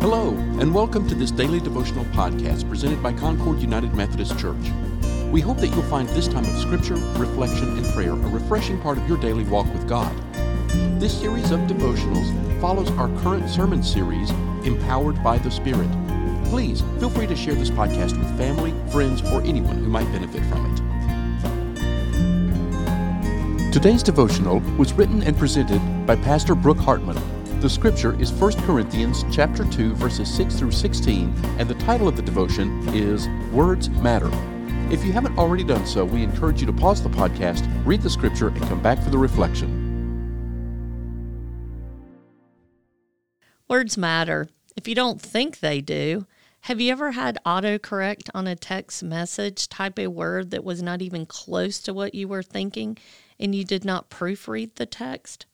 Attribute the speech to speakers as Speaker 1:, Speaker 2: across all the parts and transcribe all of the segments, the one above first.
Speaker 1: Hello, and welcome to this daily devotional podcast presented by Concord United Methodist Church. We hope that you'll find this time of scripture, reflection, and prayer a refreshing part of your daily walk with God. This series of devotionals follows our current sermon series, Empowered by the Spirit. Please feel free to share this podcast with family, friends, or anyone who might benefit from it. Today's devotional was written and presented by Pastor Brooke Hartman the scripture is 1 Corinthians chapter 2 verses 6 through 16 and the title of the devotion is Words Matter. If you haven't already done so, we encourage you to pause the podcast, read the scripture and come back for the reflection.
Speaker 2: Words matter. If you don't think they do, have you ever had autocorrect on a text message type a word that was not even close to what you were thinking and you did not proofread the text?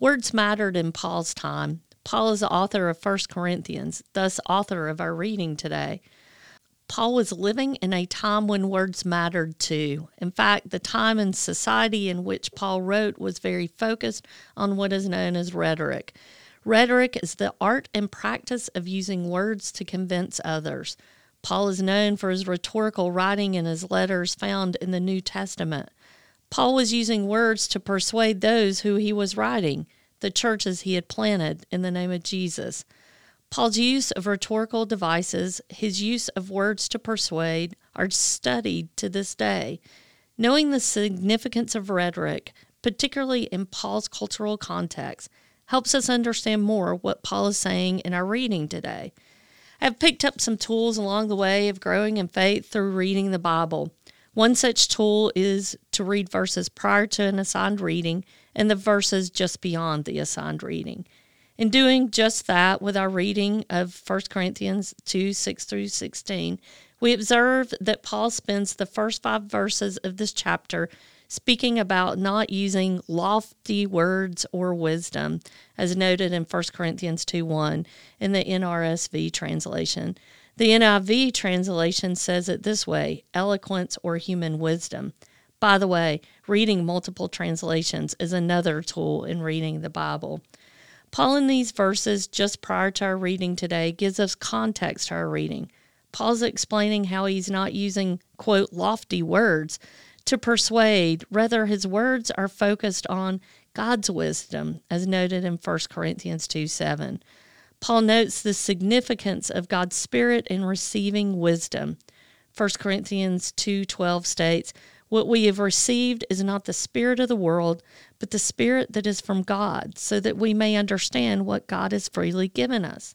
Speaker 2: Words mattered in Paul's time. Paul is the author of 1 Corinthians, thus author of our reading today. Paul was living in a time when words mattered too. In fact, the time and society in which Paul wrote was very focused on what is known as rhetoric. Rhetoric is the art and practice of using words to convince others. Paul is known for his rhetorical writing in his letters found in the New Testament. Paul was using words to persuade those who he was writing, the churches he had planted in the name of Jesus. Paul's use of rhetorical devices, his use of words to persuade, are studied to this day. Knowing the significance of rhetoric, particularly in Paul's cultural context, helps us understand more what Paul is saying in our reading today. I've picked up some tools along the way of growing in faith through reading the Bible. One such tool is to read verses prior to an assigned reading and the verses just beyond the assigned reading. In doing just that with our reading of 1 Corinthians 2 6 through 16, we observe that Paul spends the first five verses of this chapter speaking about not using lofty words or wisdom, as noted in 1 Corinthians 2 1 in the NRSV translation. The NIV translation says it this way eloquence or human wisdom. By the way, reading multiple translations is another tool in reading the Bible. Paul, in these verses just prior to our reading today, gives us context to our reading. Paul's explaining how he's not using, quote, lofty words to persuade. Rather, his words are focused on God's wisdom, as noted in 1 Corinthians 2 7. Paul notes the significance of God's Spirit in receiving wisdom. 1 Corinthians 2:12 states, "What we have received is not the spirit of the world, but the spirit that is from God, so that we may understand what God has freely given us."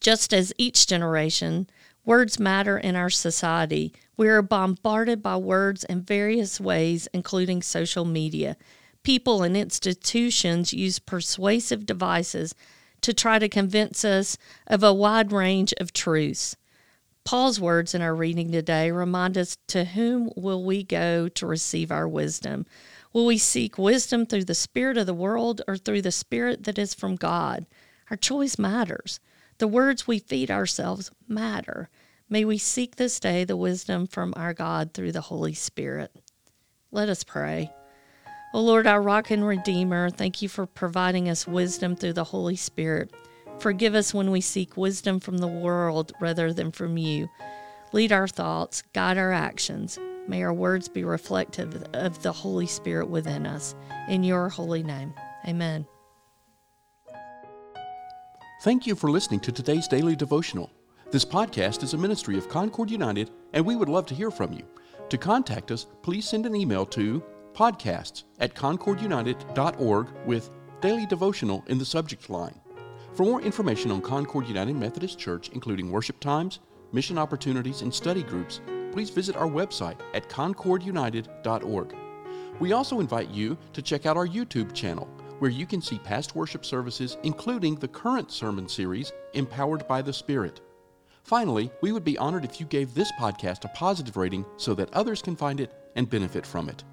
Speaker 2: Just as each generation, words matter in our society. We are bombarded by words in various ways, including social media. People and institutions use persuasive devices to try to convince us of a wide range of truths. Paul's words in our reading today remind us to whom will we go to receive our wisdom? Will we seek wisdom through the spirit of the world or through the spirit that is from God? Our choice matters. The words we feed ourselves matter. May we seek this day the wisdom from our God through the Holy Spirit. Let us pray. O Lord, our rock and redeemer, thank you for providing us wisdom through the Holy Spirit. Forgive us when we seek wisdom from the world rather than from you. Lead our thoughts, guide our actions. May our words be reflective of the Holy Spirit within us. In your holy name, amen.
Speaker 1: Thank you for listening to today's daily devotional. This podcast is a ministry of Concord United, and we would love to hear from you. To contact us, please send an email to podcasts at concordunited.org with daily devotional in the subject line. For more information on Concord United Methodist Church, including worship times, mission opportunities, and study groups, please visit our website at concordunited.org. We also invite you to check out our YouTube channel, where you can see past worship services, including the current sermon series, Empowered by the Spirit. Finally, we would be honored if you gave this podcast a positive rating so that others can find it and benefit from it.